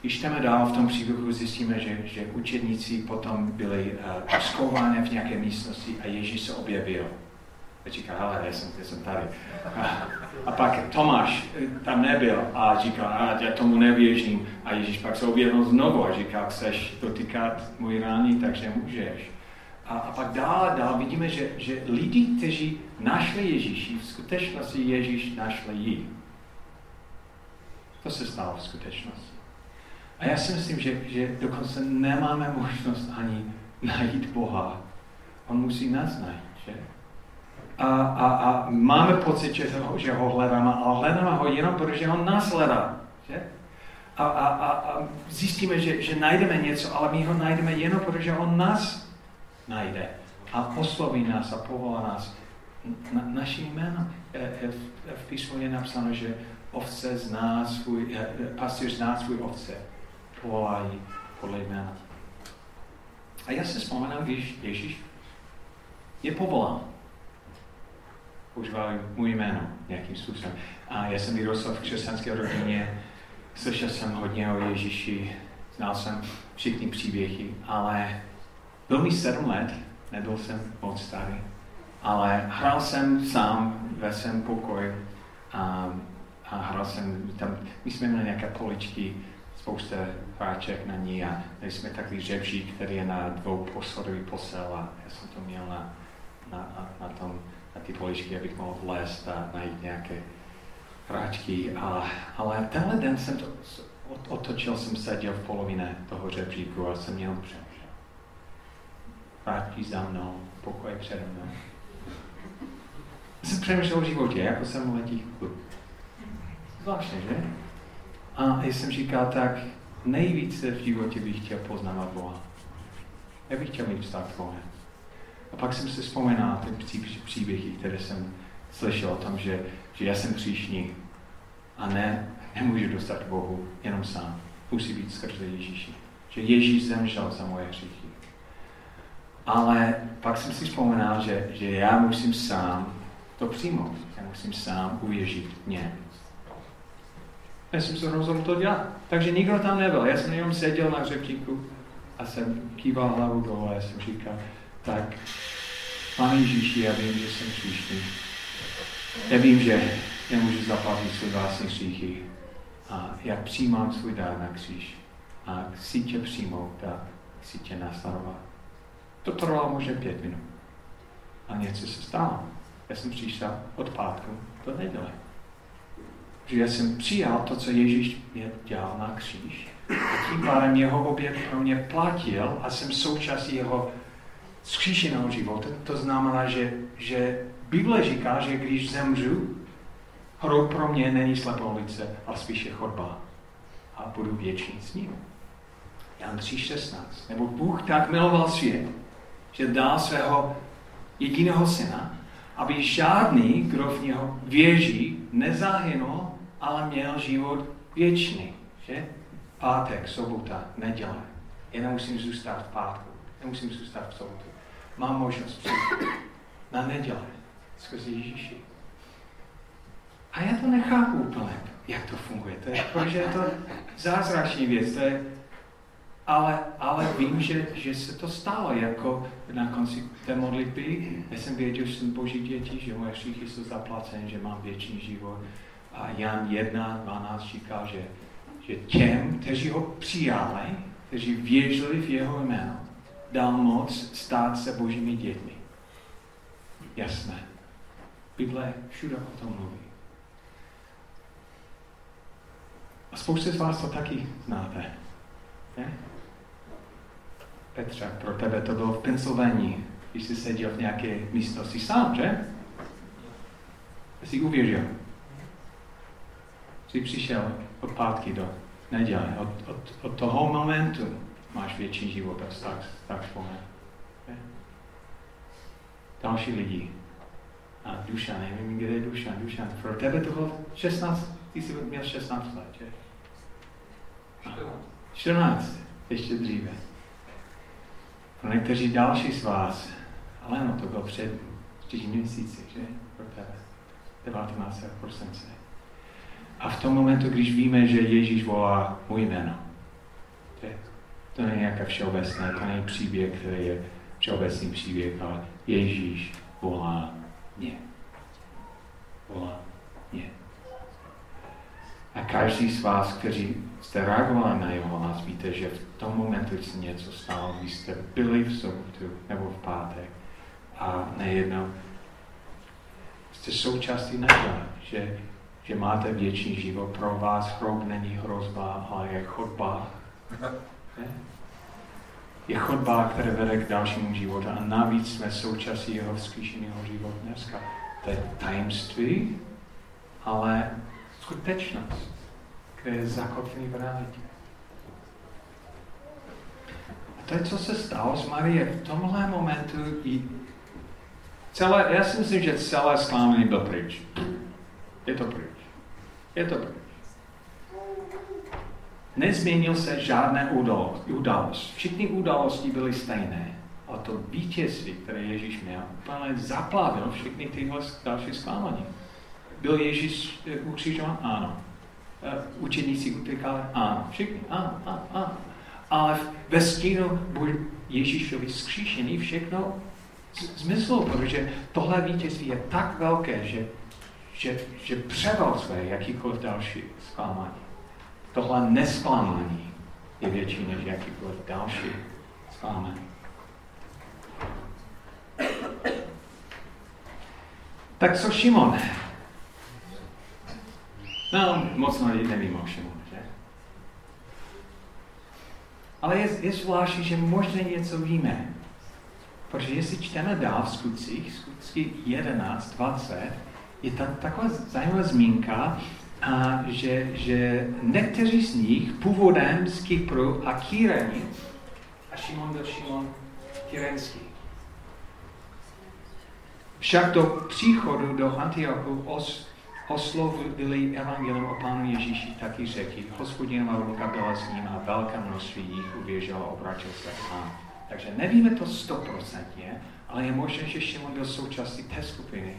Když jdeme dál v tom příběhu, zjistíme, že, že učedníci potom byli uh, v nějaké místnosti a Ježíš se objevil. A říká, ale já jsem, já jsem tady. A, *laughs* a pak Tomáš eh, tam nebyl a říká, a já tomu nevěřím. A Ježíš pak se objevil znovu a říká, chceš dotýkat můj rány, takže můžeš. A, a pak dál dál vidíme, že, že lidi, kteří našli Ježíši, v skutečnosti Ježíš našli jí. To se stalo v skutečnosti. A já si myslím, že, že dokonce nemáme možnost ani najít Boha. On musí nás najít? A, a, a máme pocit, že ho, že ho hledáme, ale hledáme ho jenom, protože on nás hledá. Že? A, a, a, a zjistíme, že, že najdeme něco, ale my ho najdeme jenom, protože on nás najde a osloví nás a povolá nás na, naším jménem. E, e, v, v písmu je napsáno, že ovce zná svůj, pastýř zná svůj ovce, povolají podle jména. A já si vzpomínám, když Ježíš je povolán používali můj jméno nějakým způsobem. A já jsem vyrostl v křesťanské rodině, slyšel jsem hodně o Ježíši, znal jsem všechny příběhy, ale byl mi sedm let, nebyl jsem moc starý, ale hrál jsem sám ve svém pokoji a, a hrál jsem tam, my jsme měli nějaké poličky, spousta hráček na ní a měli jsme takový žebřík, který je na dvou posodový posel a já jsem to měl na, na, na tom na ty poličky, abych mohl vlézt a najít nějaké hráčky. A, ale tenhle den jsem to, otočil, jsem seděl v polovině toho řebříku a jsem měl přemýšlel. Hráčky za mnou, pokoj přede mnou. Jsem přemýšlel o životě, jako jsem letí kluk. Zvláštně, že? A jsem říkal tak, nejvíce v životě bych chtěl poznávat Boha. Já bych chtěl mít vztah k Bohem. A pak jsem si vzpomínal ty pří, příběhy, které jsem slyšel o tom, že, že já jsem příšní a ne, nemůžu dostat Bohu jenom sám. Musí být skrze Ježíši. Že Ježíš zemřel za moje hříchy. Ale pak jsem si vzpomínal, že, že já musím sám to přijmout. Já musím sám uvěřit něm. Já jsem se rozhodl to dělat. Takže nikdo tam nebyl. Já jsem jenom seděl na řeptíku a jsem kýval hlavu dole a jsem říkal, tak Pane Ježíši, já vím, že jsem příští. Já vím, že nemůžu zaplatit své vlastní hříchy. A já přijímám svůj dár na kříž. A chci tě přijmout a chci tě nasledovat. To trvalo možná pět minut. A něco se stalo. Já jsem přišel od pátku do neděle. Že já jsem přijal to, co Ježíš mě dělal na kříž. A tím pádem jeho oběd pro mě platil a jsem součástí jeho zkříšeného života. To znamená, že, že Bible říká, že když zemřu, hrob pro mě není slepoulice, ale spíše chodba. A budu věčný s ním. Jan 3.16. Nebo Bůh tak miloval svět, že dal svého jediného syna, aby žádný, kdo v něho věří, nezahynul, ale měl život věčný. Že? Pátek, sobota, neděle. Já nemusím zůstat v pátku, nemusím zůstat v sobotu. Mám možnost přijít na neděle skrze Ježíši. A já to nechápu úplně, jak to funguje. To je, protože je to zázračný věc. To je, ale, ale vím, že, že se to stalo, jako na konci té modlitby. Já jsem věděl, že jsem boží děti, že moje všichni jsou zaplaceny, že mám věčný život. A Jan 1, 12 říká, že, že těm, kteří ho přijali, kteří věřili v jeho jméno, dal moc stát se božími dětmi. Jasné. Bible všude o tom mluví. A spousta z vás to taky znáte. Ne? Petře, pro tebe to bylo v Pensylvánii, když jsi seděl v nějaké místnosti sám, že? Jsi uvěřil. Jsi přišel od pátky do neděle. Od, od, od toho momentu máš větší život a vztah, vztah s Další lidi. A Duša, nevím, kde je Duša. Duša, pro tebe to bylo 16, ty jsi měl 16 let, že? 14, ještě dříve. Pro někteří další z vás, ale no, to bylo před 4 měsíci, že? Pro tebe. 19. prosince. A v tom momentu, když víme, že Ježíš volá můj jméno, to není nějaká všeobecné, to není příběh, který je všeobecný příběh, ale Ježíš volá mě. Volá mě. A každý z vás, kteří jste reagovali na jeho hlas, víte, že v tom momentu se něco stalo, když jste byli v sobotu nebo v pátek a nejednou jste součástí neděle, že, že máte věčný život. Pro vás hrob není hrozba, ale je chodba. *laughs* Je, chodba, která vede k dalšímu životu a navíc jsme součástí jeho vzkříšeného života dneska. To je tajemství, ale skutečnost, která je zakotvený v realitě. A to je, co se stalo s Marie. V tomhle momentu i celé, já si myslím, že celé zklamání byl pryč. Je to pryč. Je to pryč. Nezměnil se žádné událost. Všechny události byly stejné. A to vítězství, které Ježíš měl, úplně zaplavil všechny tyhle další zklamání. Byl Ježíš eh, ukřižován? Ano. Eh, učeníci utekali? Ano. Všichni? Ano, ano, ano. Ale ve stínu byl Ježíšovi zkříšený všechno zmyslu, protože tohle vítězství je tak velké, že, že, že převal své jakýkoliv další zklamání. Tohle nesklamání je větší než jakýkoliv další zklamání. Tak co Šimon? No, moc lidí nevím o Šimon, že? Ale je, je zvláštní, že možná něco víme. Protože jestli čteme dál v skutcích, skutky 11, 20, je tam taková zajímavá zmínka, a že, že někteří z nich původem z Kypru a Kýreni, a Šimon byl Šimon Kyrenský. Však do příchodu do Antiochu os, oslovili evangelium o Pánu Ježíši taky řeky. Hospodinová ruka byla s ním a velké množství jich uvěřilo a obrátil se k Pánu. Takže nevíme to stoprocentně, ale je možné, že Šimon byl součástí té skupiny,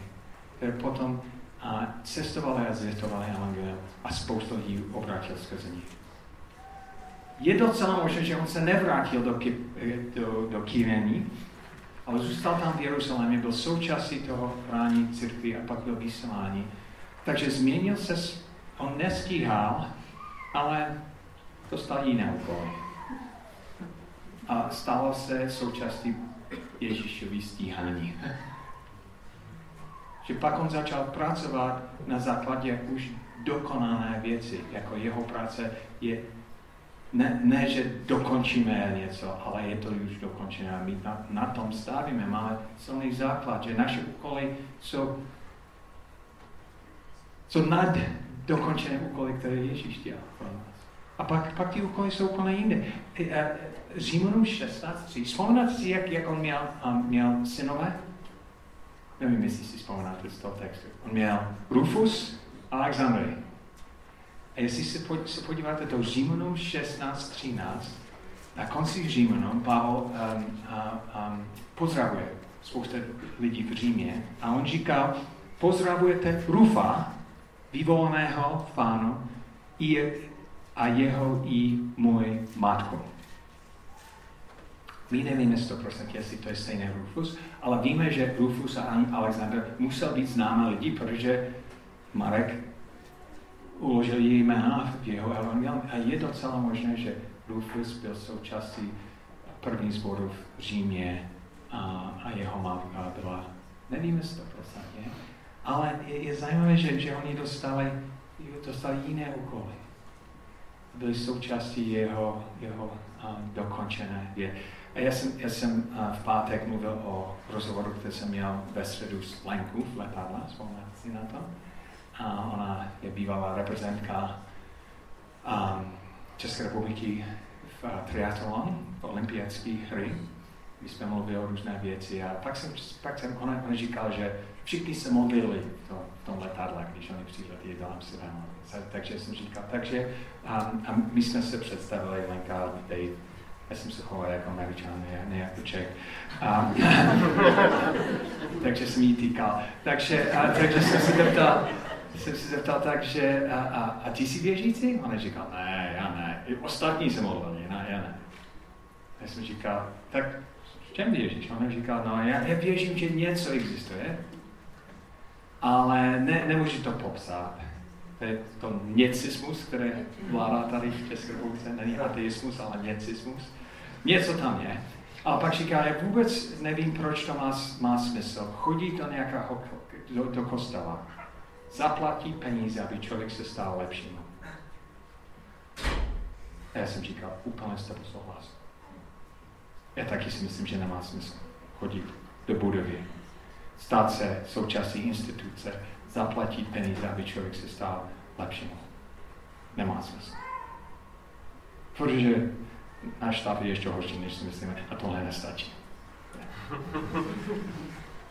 které potom a cestovali a zvětovali evangelium a spoustu lidí obrátil skrze nich. Je docela možné, že on se nevrátil do, do, do Kyrení, ale zůstal tam v Jeruzalémě, byl součástí toho chrání církvy a pak byl vyslání. Takže změnil se, on nestíhal, ale dostal jiné úkoly. A stalo se součástí Ježíšový stíhání. Že pak on začal pracovat na základě už dokonané věci, jako jeho práce je ne, ne, že dokončíme něco, ale je to už dokončené my na, na tom stavíme. Máme silný základ, že naše úkoly jsou, jsou nad dokončené úkoly, které Ježíš dělal pro nás. A pak, pak ty úkoly jsou úplně jinde. Římanům 16.3. Vzpomínáte si, jak, jak on měl, um, měl synové? Nevím, jestli si vzpomínáte z toho textu. On měl Rufus a Alexandry. A jestli se, pod, se podíváte do Římanům 16.13, na konci Římanům Pavel um, um, pozdravuje spousta lidí v Římě a on říká, pozdravujete Rufa, vyvoleného pánu, i, a jeho i můj matku. My nevíme 100%, jestli to je stejný Rufus, ale víme, že Rufus a Alexander musel být známé lidi, protože Marek uložil její jména v jeho evangelium a je docela možné, že Rufus byl součástí první sboru v Římě a, a jeho matka byla, nevíme 100%, ale je, je zajímavé, že, že oni dostali, dostali jiné úkoly. Byli součástí jeho, jeho a, dokončené věci. A já jsem, já jsem a, v pátek mluvil o rozhovoru, který jsem měl ve středu s Lenku v letadle, vzpomínáte si na to? A ona je bývalá reprezentka um, České republiky v uh, triatlon, v olympiádské hry. My jsme mluvili o různé věci a pak jsem, pak jsem ona, ona říkala, že všichni se modlili to, v tom letadle, když oni přiletěli do Amsterdamu. Takže jsem říkal, takže um, a my jsme se představili, Lenka, Dave, já jsem se choval jako američan, ne, ne jako Čech. Um, *laughs* takže jsem jí týkal. Takže, a, takže jsem se zeptal, jsem se zeptal tak, že a, a, a ty jsi věřící? On říkal, ne, já ne. I ostatní se modlili, ne, já ne. Já jsem říkal, tak v čem věříš? On říkal, no já, já věřím, že něco existuje, ale ne, nemůžu to popsat. To je to něcismus, který vládá tady v České republice. Není ateismus, ale něcismus. Něco tam je. A pak říká, já vůbec nevím, proč to má, má smysl. Chodí to nějaká do, do kostela zaplatí peníze, aby člověk se stal lepším. A já jsem říkal, úplně jste to souhlas. Já taky si myslím, že nemá smysl chodit do budovy, stát se součástí instituce, zaplatit peníze, aby člověk se stal lepším. Nemá smysl. Protože náš stav je ještě horší, než si myslíme, a tohle nestačí.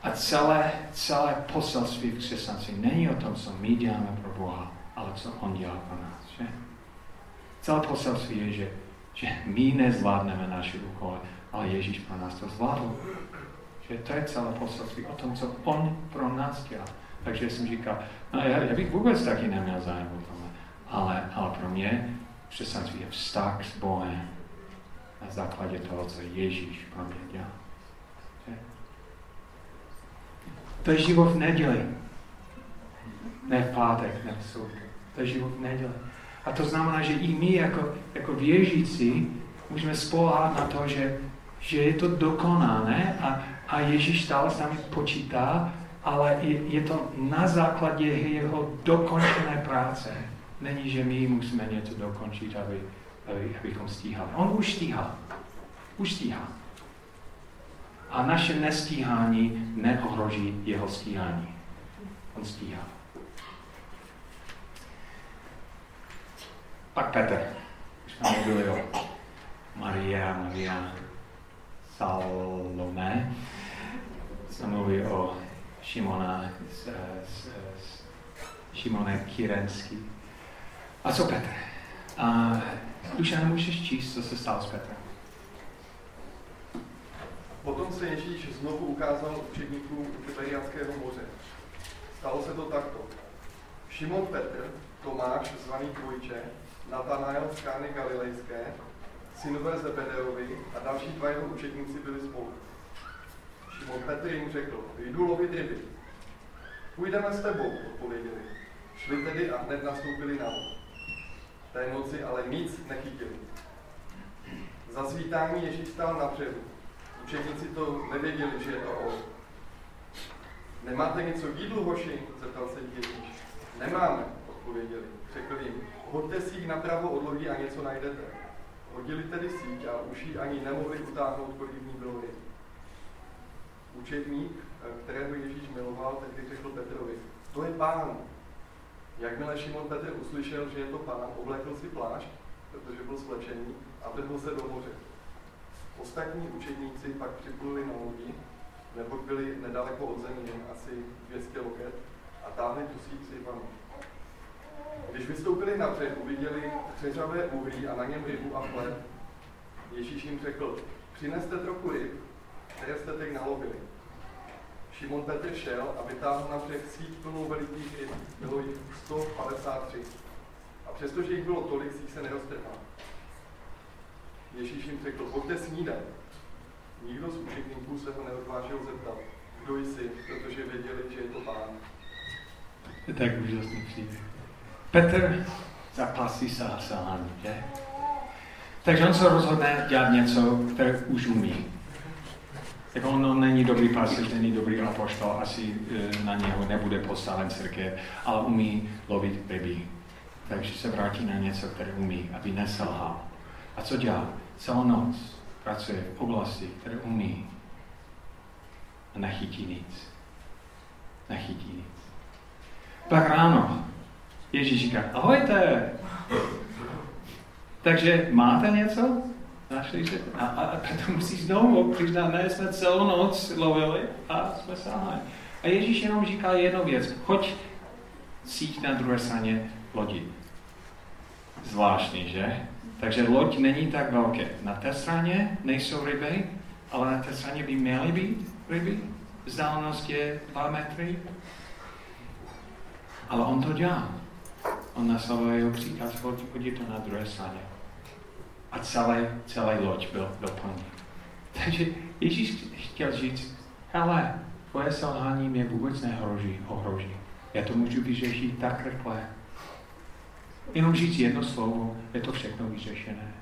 A celé, celé poselství v křesťanství není o tom, co my děláme pro Boha, ale co On dělá pro nás. Že? Celé poselství je, že, že my nezvládneme naše úkoly, ale Ježíš pro nás to zvládl. Že to je celé poselství o tom, co On pro nás dělá. Takže jsem říkal, no já, já bych vůbec taky neměl zájem o tom, ale, ale pro mě křesťanství je vztah s Bohem na základě toho, co Ježíš pro mě dělá. To je život v neděli. Ne v pátek, ne v soud. To je život v neděli. A to znamená, že i my jako, jako věřící můžeme spolehat na to, že, že je to dokonané a, a Ježíš stále s námi počítá, ale je, je to na základě jeho dokončené práce. Není, že my musíme něco dokončit, aby, aby, abychom stíhali. On už stíhal. Už stíhal a naše nestíhání neohroží jeho stíhání. On stíhá. Pak Petr. Už jsme mluvili o Maria, Maria, Stallone, se mluví o Šimona, s, s, s, Šimone Kirenský. A co Petr? A Duša, můžeš číst, co se stalo s Petrem? Potom se Ježíš znovu ukázal učedníkům Tiberiánského moře. Stalo se to takto. Šimon Petr, Tomáš, zvaný Dvojče, Natanael z Kány Galilejské, synové Zebedeovi a další dva jeho učedníci byli spolu. Šimon Petr jim řekl, jdu lovit ryby. Půjdeme s tebou, odpověděli. Šli tedy a hned nastoupili na loď. Té noci ale nic nechytili. Za svítání Ježíš stál na břehu. Učeníci to nevěděli, že je to on. Nemáte něco k jídlu, hoši? zeptal se Ježíš. Nemáme, odpověděli. Řekl jim, hoďte síť napravo od lodí a něco najdete. Hodili tedy síť a už ani nemohli utáhnout, kolik v ní bylo ryb. Učedník, kterého Ježíš miloval, tehdy řekl Petrovi, to je pán. Jakmile Šimon Petr uslyšel, že je to pán, oblekl si plášť, protože byl svlečený, a vrhl se do moře. Ostatní učedníci pak připluli na lodi, nebo byli nedaleko od země, asi 200 loket, a táhli tu s rybami. Když vystoupili na břeh, uviděli křeřavé uhlí a na něm rybu a chleb. Ježíš jim řekl, přineste trochu ryb, které jste teď nalovili. Šimon Petr šel a vytáhl na břeh síť plnou velikých ryb. Bylo jich 153. A přestože jich bylo tolik, síť se neroztrhla. Ježíš jim řekl, pojďte snídat. Nikdo z učedníků se ho neodvážil zeptat, kdo jsi, protože věděli, že je to pán. Je tak úžasný příběh. Petr zapasí selhání, že? Takže on se rozhodne dělat něco, které už umí. Tak on, není dobrý pasež, není dobrý apoštol, asi e, na něho nebude postaven církev, ale umí lovit ryby. Takže se vrátí na něco, které umí, aby neselhal. A co dělá? Celou noc pracuje v oblasti, které umí. A nechytí nic. Nechytí nic. Pak ráno Ježíš říká, ahojte. Takže máte něco? Našli jste? A, a, a potom musí znovu přiznat, ne, jsme celou noc lovili a jsme sáhli. A Ježíš jenom říká jednu věc, choď síť na druhé straně lodi. Zvláštní, že? Takže loď není tak velké. Na té straně nejsou ryby, ale na té straně by měly být ryby. Vzdálenost je 2 metry. Ale on to dělá. On naslavuje jeho příkaz, hodí to na druhé straně. A celé, celé loď byl, plný. Takže Ježíš chtěl říct, hele, tvoje selhání mě vůbec nehrozí, ohroží. Já to můžu vyřešit tak rychle, Jenom říct jedno slovo, je to všechno vyřešené.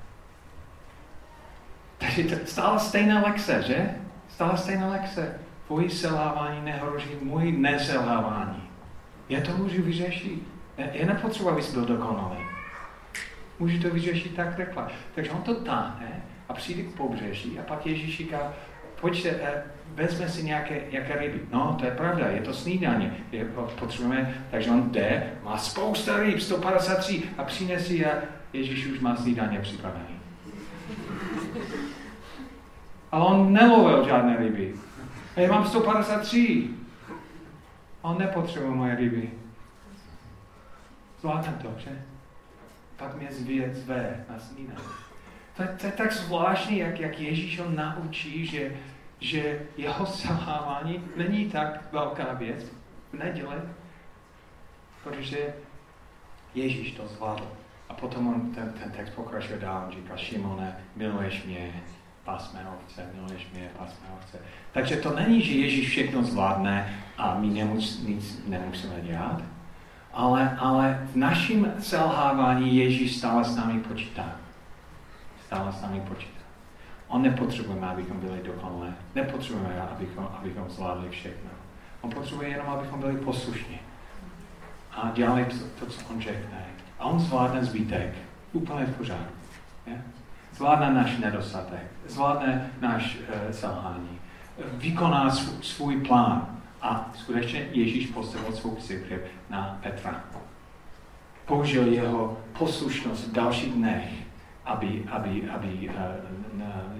Takže to stále stejná lekce, že? Stále stejná lekce. Tvoji selhávání nehrozí můj neselhávání. Já to můžu vyřešit. Já nepotřebuji, abys byl dokonalý. Můžu to vyřešit tak rychle. Takže on to táhne a přijde k pobřeží a pak Ježíš říká, pojďte, eh, vezme si nějaké, nějaké ryby. No, to je pravda, je to snídaně. Je, potřebujeme, takže on jde, má spousta ryb, 153 a přinese a Ježíš už má snídaně připravený. Ale on nelovil žádné ryby. A já mám 153. A on nepotřebuje moje ryby. Zvládnem to, že? Pak mě zvěd zve na snídaní. To, to je tak zvláštní, jak, jak Ježíš ho naučí, že že jeho selhávání není tak velká věc v neděli, protože Ježíš to zvládl. A potom on, ten, ten text pokračuje dál, on říká, Šimone, miluješ mě, pasme ovce, miluješ mě, pasme ovce. Takže to není, že Ježíš všechno zvládne a my nemus, nic nemusíme dělat, ale, ale v našem selhávání Ježíš stále s námi počítá. Stále s námi počítá. On nepotřebujeme, abychom byli dokonalé. Nepotřebujeme, abychom, abychom zvládli všechno. On potřebuje jenom, abychom byli poslušní. A dělali to, co on řekne. A on zvládne zbytek. Úplně v pořádku. Je? Zvládne náš nedostatek. Zvládne náš uh, selhání. Vykoná svůj, svůj plán. A skutečně Ježíš postavil svou církev na Petra. Použil jeho poslušnost v dalších dnech aby, aby, aby uh,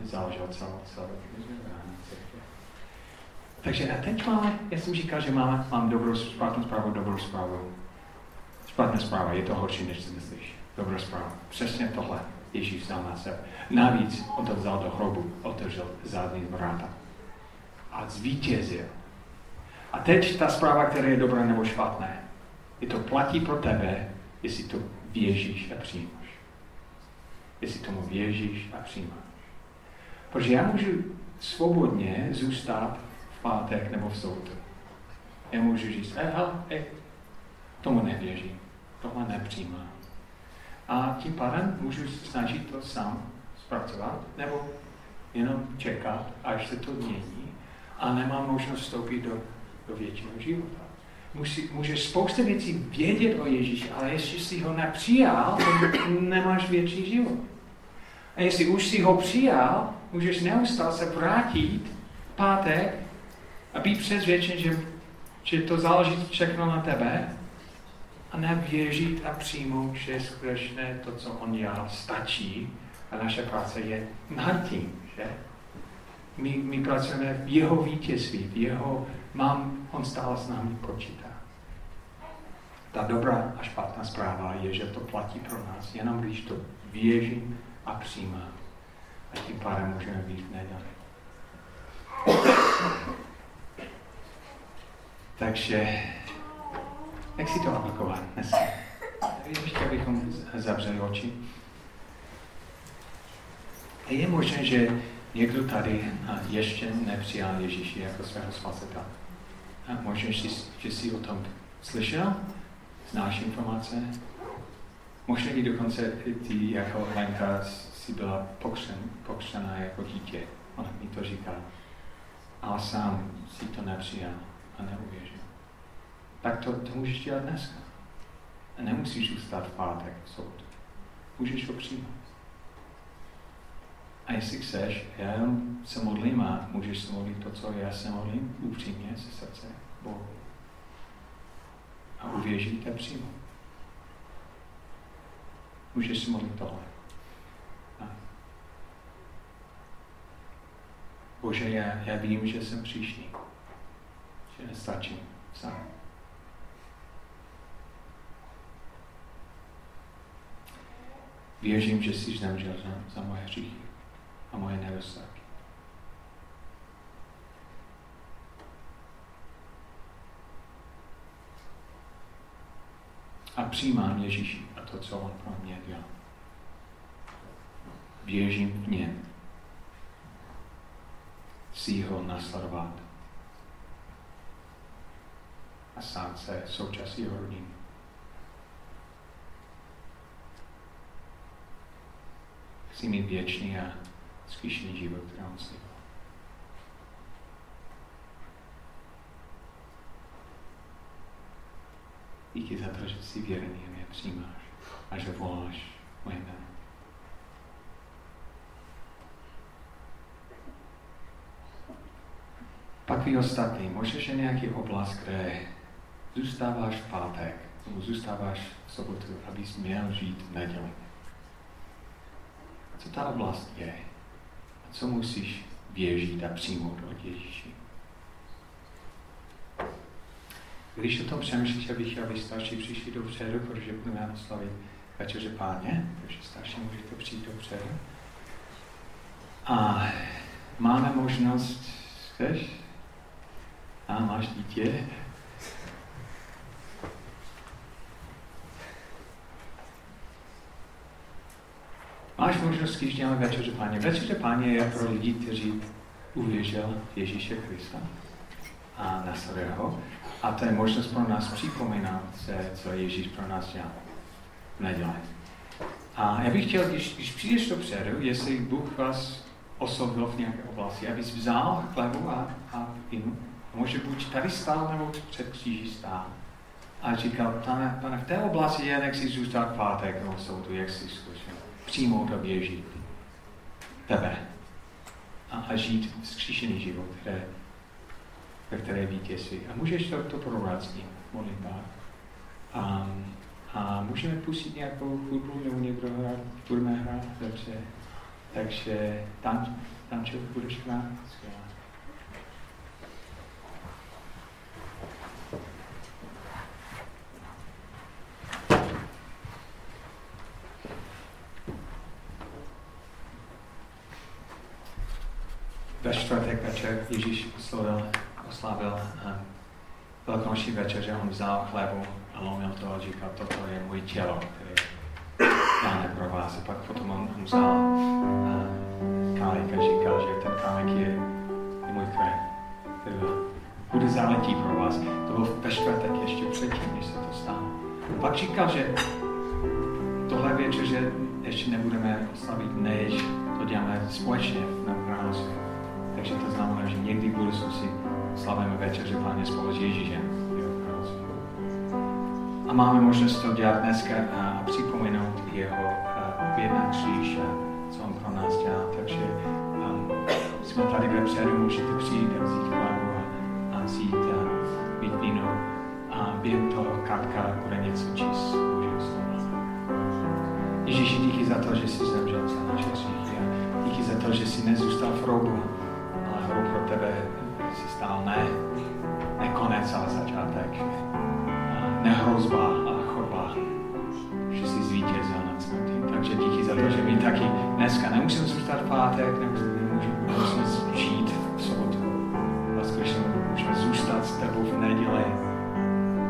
založil celou, celou takže a teď máme, já jsem říkal, že máme, mám dobrou, špatnou zprávu, dobrou zprávu. Špatná zpráva, je to horší, než si myslíš. Dobrá zpráva. Přesně tohle Ježíš vzal na sebe. Navíc on to vzal do hrobu, otevřel zadní vráta a zvítězil. A teď ta zpráva, která je dobrá nebo špatná. Je to platí pro tebe, jestli to věříš a přijímáš. Jestli tomu věříš a přijímáš. Protože já můžu svobodně zůstat v pátek nebo v sobotu. Já můžu říct, eh, hele, eh, tomu nevěřím, tohle nepřijímám. A tím pádem můžu snažit to sám zpracovat, nebo jenom čekat, až se to mění a nemám možnost vstoupit do, do většího života. Musí, můžeš spousta věcí vědět o Ježíši, ale jestli jsi ho nepřijal, nemáš větší život. A jestli už si ho přijal, můžeš neustále se vrátit pátek a být přesvědčen, že, že to záleží všechno na tebe a nevěřit a přijmout, že skutečně to, co on dělal, stačí a naše práce je nad tím, že? My, my pracujeme v jeho vítězství, v jeho, mám, on stále s námi počítá. Ta dobrá a špatná zpráva je, že to platí pro nás, jenom když to věřím a přijímám. A tím pádem můžeme být neděli. Takže jak si to aplikovat dneska? Ještě abychom zavřeli oči. Je možné, že někdo tady ještě nepřijal Ježíši jako svého spasitele. Možná, že, že jsi o tom slyšel, znáš informace. Možná i dokonce ty jako Lenka si byla pokřen, pokřená jako dítě. Ona mi to říká. Ale sám si to nepřijal a neuvěřil tak to, to můžeš dělat dneska. A nemusíš zůstat v pátek v soud. Můžeš ho přijmout. A jestli chceš, já jenom se modlím a můžeš se modlit to, co já se modlím, upřímně se srdce Bohu. A uvěřit a přijmout. Můžeš se modlit tohle. A. Bože, já, já vím, že jsem příšný. Že nestačím sám. Věřím, že jsi zemřel za, za moje hříchy a moje nedostatky. A přijímám Ježíši a to, co On pro mě dělal. Věřím v něm. Chci ho nasledovat. A sám se součástí jeho rodiny. chci mít věčný a skýšný život, on slíbil. Díky za to, že jsi věrný a mě přijímáš a že voláš moje jméno. Pak vy ostatní, možná, že nějaký oblast, kde zůstáváš v pátek, nebo zůstáváš v sobotu, abys měl žít v neděli co ta oblast je co musíš věřit a přijmout od Ježíši. Když o tom přemýšlíš, chtěl, aby starší přišli dopředu, protože budeme oslavit večeře páně, takže starší můžete přijít dopředu. A máme možnost, chceš? A máš dítě? Děláme večeře páně. Večeře páně je pro lidi, kteří uvěřil Ježíše Krista a nasleduje ho. A to je možnost pro nás připomínat se, co Ježíš pro nás dělal nedělá. A já bych chtěl, když, když přijdeš dopředu, jestli Bůh vás oslovil v nějaké oblasti, abys vzal chlebu a, a vínu, může buď tady stál, nebo před kříží stál. A říkal, pane, pane, v té oblasti je, nechci zůstat pátek, nebo jsou tu, jak si zkušen přijmout a věřit tebe a, a žít zkříšený život, které, ve které vítězí. A můžeš to, to prorovat s ním, modlitbách. A, a můžeme pustit nějakou hudbu nebo někdo hrát, budeme hrát, dobře. Takže tam, tam budeš hrát? Ve čtvrtek večer Ježíš oslavil, oslavil um, velkonoční večer, že on vzal chlebu a lomil to a říkal, toto je můj tělo, které dáme pro vás. A pak potom on, vzal uh, kálik a říkal, že ten kálik je, je můj krev, který bude záletí pro vás. To bylo ve čtvrtek ještě předtím, než se to stalo. Pak říkal, že tohle věčer, že ještě nebudeme oslavit, než to děláme společně na království. Takže to znamená, že někdy v budoucnosti slavíme večeře Páně spolu s Ježíšem. A máme možnost to dělat dneska a připomenout jeho oběd kříž, co on pro nás dělá. Takže um, jsme tady vepředu, můžete přijít a vzít hlavu a, a vzít a mít víno. A během toho Katka bude něco číst Božího slova. Ježíši, díky za to, že jsi zemřel za naše hříchy a díky za to, že jsi nezůstal v robu, kterou pro tebe si stál ne, ne konec, ale začátek. Ne hrozba, ale. Že jsi zvítězil nad smrtí. Takže díky za to, že my taky dneska nemusíme zůstat v pátek, nemusíme žít v sobotu. Ale skutečně můžeme zůstat s tebou v neděli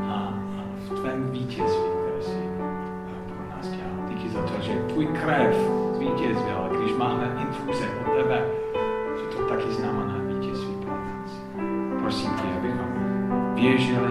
a, a v tvém vítězství, které jsi pro nás dělal. Díky za to, že tvůj krev taky